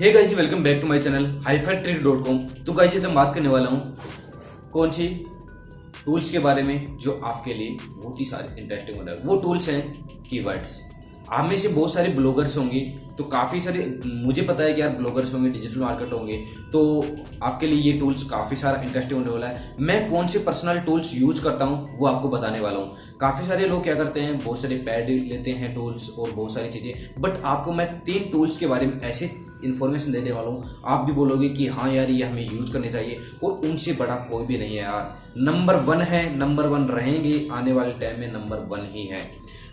Hey guys welcome back to my channel हाईफाइट्रिक dot com तो guys से बात करने वाला हूँ, कौन सी टूल्स के बारे में जो आपके लिए बहुत ही सारे इंटरेस्टिंग होता है। वो टूल्स हैं कीवर्ड्स आप में से बहुत सारे ब्लॉगर्स होंगे तो काफ़ी सारे, मुझे पता है कि यार ब्लॉगर्स होंगे डिजिटल मार्केट होंगे तो आपके लिए ये टूल्स काफ़ी सारा इंटरेस्टिंग होने वाला है। मैं कौन से पर्सनल टूल्स यूज़ करता हूँ, वो आपको बताने वाला हूँ। काफ़ी सारे लोग क्या करते हैं, बहुत सारे पैड लेते हैं टूल्स और बहुत सारी चीज़ें बट आपको मैं तीन टूल्स के बारे में ऐसे इन्फॉर्मेशन देने वाला हूँ। आप भी बोलोगे कि हाँ यार, ये हमें यूज़ करने चाहिए, और उनसे बड़ा कोई भी नहीं है यार। नंबर वन है नंबर वन रहेंगे, आने वाले टाइम में नंबर वन ही है।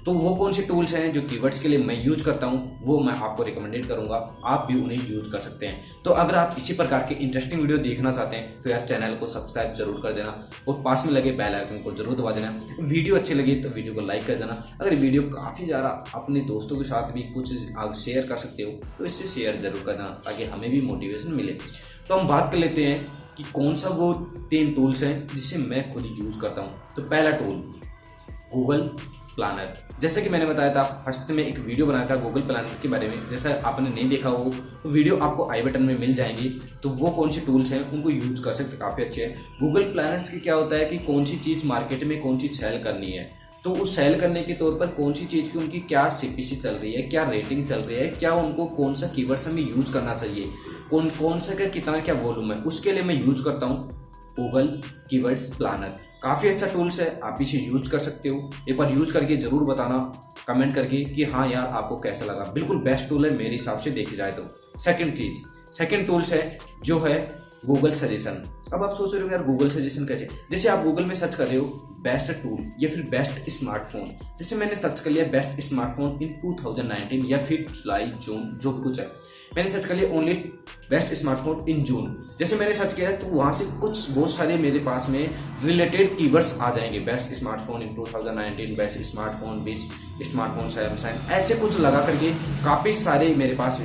तो वो कौन से टूल्स हैं जो कीवर्ड्स के लिए मैं यूज़ करता हूँ, वो मैं आपको रिकमेंडेड करूँगा। आप भी उन्हें यूज़ कर सकते हैं। तो अगर आप इसी प्रकार के इंटरेस्टिंग वीडियो देखना चाहते हैं तो यार चैनल को सब्सक्राइब ज़रूर कर देना और पास में लगे बेल आइकन को ज़रूर दबा देना। वीडियो अच्छी लगी तो वीडियो को लाइक कर देना। अगर वीडियो काफ़ी ज़्यादा अपने दोस्तों के साथ भी कुछ शेयर कर सकते हो तो इससे शेयर ज़रूर कर देना ताकि हमें भी मोटिवेशन मिले। तो हम बात कर लेते हैं कि कौन सा वो तीन टूल्स हैं जिसे मैं खुद यूज़ करता हूँ। तो पहला टूल गूगल प्लानर जैसे कि मैंने बताया था फ़र्स्ट में एक वीडियो बनाया था गूगल प्लानर के बारे में, जैसा आपने नहीं देखा हो तो वीडियो आपको आई बटन में मिल जाएँगी। तो वो कौन सी टूल्स हैं, उनको यूज़ कर सकते, काफ़ी अच्छे हैं। गूगल प्लानर्स की क्या होता है कि कौन सी चीज़ मार्केट में कौन सी सेल करनी है। तो उस सेल करने के तौर पर कौन सी चीज़ की उनकी क्या सीपीसी चल रही है, क्या रेटिंग चल रही है, क्या उनको कौन सा कीवर्ड्स हमें यूज़ करना चाहिए, कौन कौन सा क्या, कितना क्या वॉल्यूम है, उसके लिए मैं यूज़ करता हूँ। गूगल कीवर्ड्स प्लानर काफ़ी अच्छा टूल्स है, आप इसे यूज़ कर सकते हो। एक बार यूज़ करके ज़रूर बताना कमेंट करके कि हाँ यार, आपको कैसा लगा। बिल्कुल बेस्ट टूल है, मेरे हिसाब से देखी जाए तो। सेकंड चीज़ सेकंड टूल्स है, जो है गूगल सजेशन अब आप सोच रहे हो यार गूगल सजेशन कैसे? जैसे आप गूगल में सर्च कर रहे हो बेस्ट टूल या फिर बेस्ट स्मार्टफ़ोन जैसे मैंने सर्च कर लिया बेस्ट स्मार्टफ़ोन इन 2019 या फिर जुलाई, जून, जो भी कुछ है। मैंने सर्च कर लिया only best smartphone in June. जैसे मैंने सर्च किया तो वहाँ से कुछ बहुत सारे मेरे पास में रिलेटेड कीवर्ड्स आ जाएँगे। Best smartphone in 2019 best smartphone best smartphone Samsung ऐसे कुछ लगा करके काफ़ी सारे मेरे पास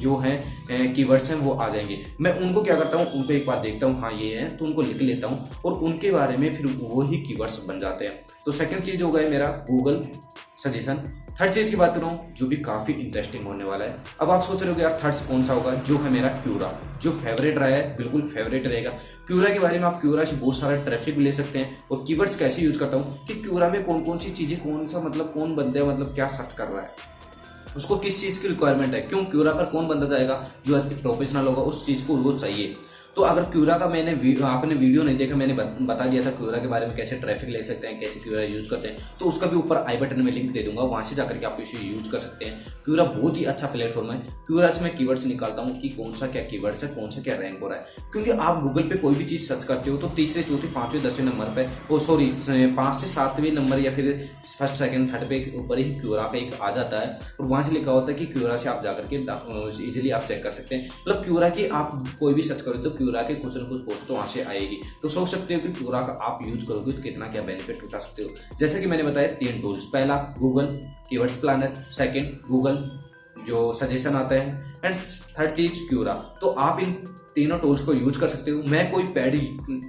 जो हैं कीवर्ड्स हैं, वो आ जाएँगे। मैं उनको क्या करता हूँ, उनको एक बार देखता हूँ हाँ ये है तो उनको लिख लेता हूँ और उनके बारे में फिर वही कीवर्ड्स बन जाते हैं। तो सेकंड चीज़ हो गया मेरा गूगल सजेशन थर्ड चीज़ की बात कर रहा हूँ जो भी काफ़ी इंटरेस्टिंग होने वाला है। अब आप सोच रहे हो यार थर्ड कौन सा होगा? जो है मेरा क्यूरा जो फेवरेट रहा है, बिल्कुल फेवरेट रहेगा। क्यूरा के बारे में आप क्यूरा से बहुत सारा ट्रैफ़िक भी ले सकते हैं और कीवर्ड्स कैसे यूज़ करता हूँ कि क्यूरा में कौन कौन सी चीज़ें कौन सा मतलब कौन बंदे मतलब क्या सर्च कर रहा है। उसको किस चीज़ की रिक्वायरमेंट है? क्यों क्यूरा पर कौन बंदा जाएगा जो प्रोफेशनल होगा, उस चीज़ को वो चाहिए। तो अगर क्यूरा का मैंने आपने वीडियो नहीं देखा, मैंने बता दिया था क्यूरा के बारे में कैसे ट्रैफ़िक ले सकते हैं, कैसे क्यूरा यूज़ करते हैं तो उसका भी ऊपर आई बटन में लिंक दे दूँगा, वहाँ से जाकर के आप इसे यूज़ कर सकते हैं। क्यूरा बहुत ही अच्छा प्लेटफॉर्म है। क्यूरा से मैं कीवर्ड्स निकालता हूँ कि कौन सा क्या कीवर्ड्स है, कौन सा क्या रैंक हो रहा है। क्योंकि आप गूगल पे कोई भी चीज़ सर्च करते हो तो तीसरे, चौथे, पाँचवें, दसवें नंबर पर वो सॉरी पाँच से सातवें नंबर या फिर फ़र्स्ट सेकंड थर्ड पे ऊपर ही क्यूरा का एक आ जाता है। और वहाँ से लिखा होता है कि क्यूरा से आप जाकर के इजिली आप चेक कर सकते हैं। मतलब क्यूरा की आप कोई भी सर्च करो तो क्यूरा के कुछ ना कुछ पोस्ट तो वहाँ से आएगी। तो सोच सकते हो कि क्यूरा का आप यूज़ करोगे तो कितना क्या बेनिफिट उठा सकते हो। जैसे कि मैंने बताया तीन टूल्स पहला Google keywords planner second Google जो सजेशन आते हैं एंड थर्ड चीज़ क्यूरा तो आप इन तीनों टूल्स को यूज़ कर सकते हो। मैं कोई पैड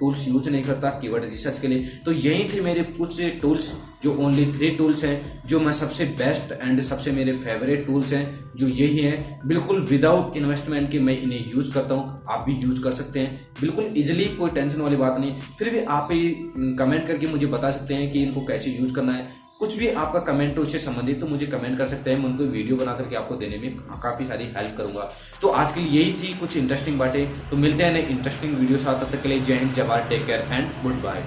टूल्स यूज़ नहीं करता कीवर्ड रिसर्च के लिए। तो यही थे मेरे कुछ टूल्स जो ओनली थ्री टूल्स हैं, जो मैं सबसे बेस्ट एंड सबसे मेरे फेवरेट टूल्स हैं, जो यही हैं। बिल्कुल विदाउट इन्वेस्टमेंट के मैं इन्हें यूज़ करता हूँ। आप भी यूज़ कर सकते हैं। बिल्कुल इजिली कोई टेंशन वाली बात नहीं। फिर भी आप ही कमेंट करके मुझे बता सकते हैं कि इनको कैसे यूज़ करना है। कुछ भी आपका कमेंट हो, उससे संबंधित तो मुझे कमेंट कर सकते हैं। मैं उनको वीडियो बना करके आपको देने में काफ़ी सारी हेल्प करूँगा। तो आज के लिए यही थी कुछ इंटरेस्टिंग बातें। तो मिलते हैं इंटरेस्टिंग वीडियो साथ, तब तक के लिए जय Hind, Jawahar take care and goodbye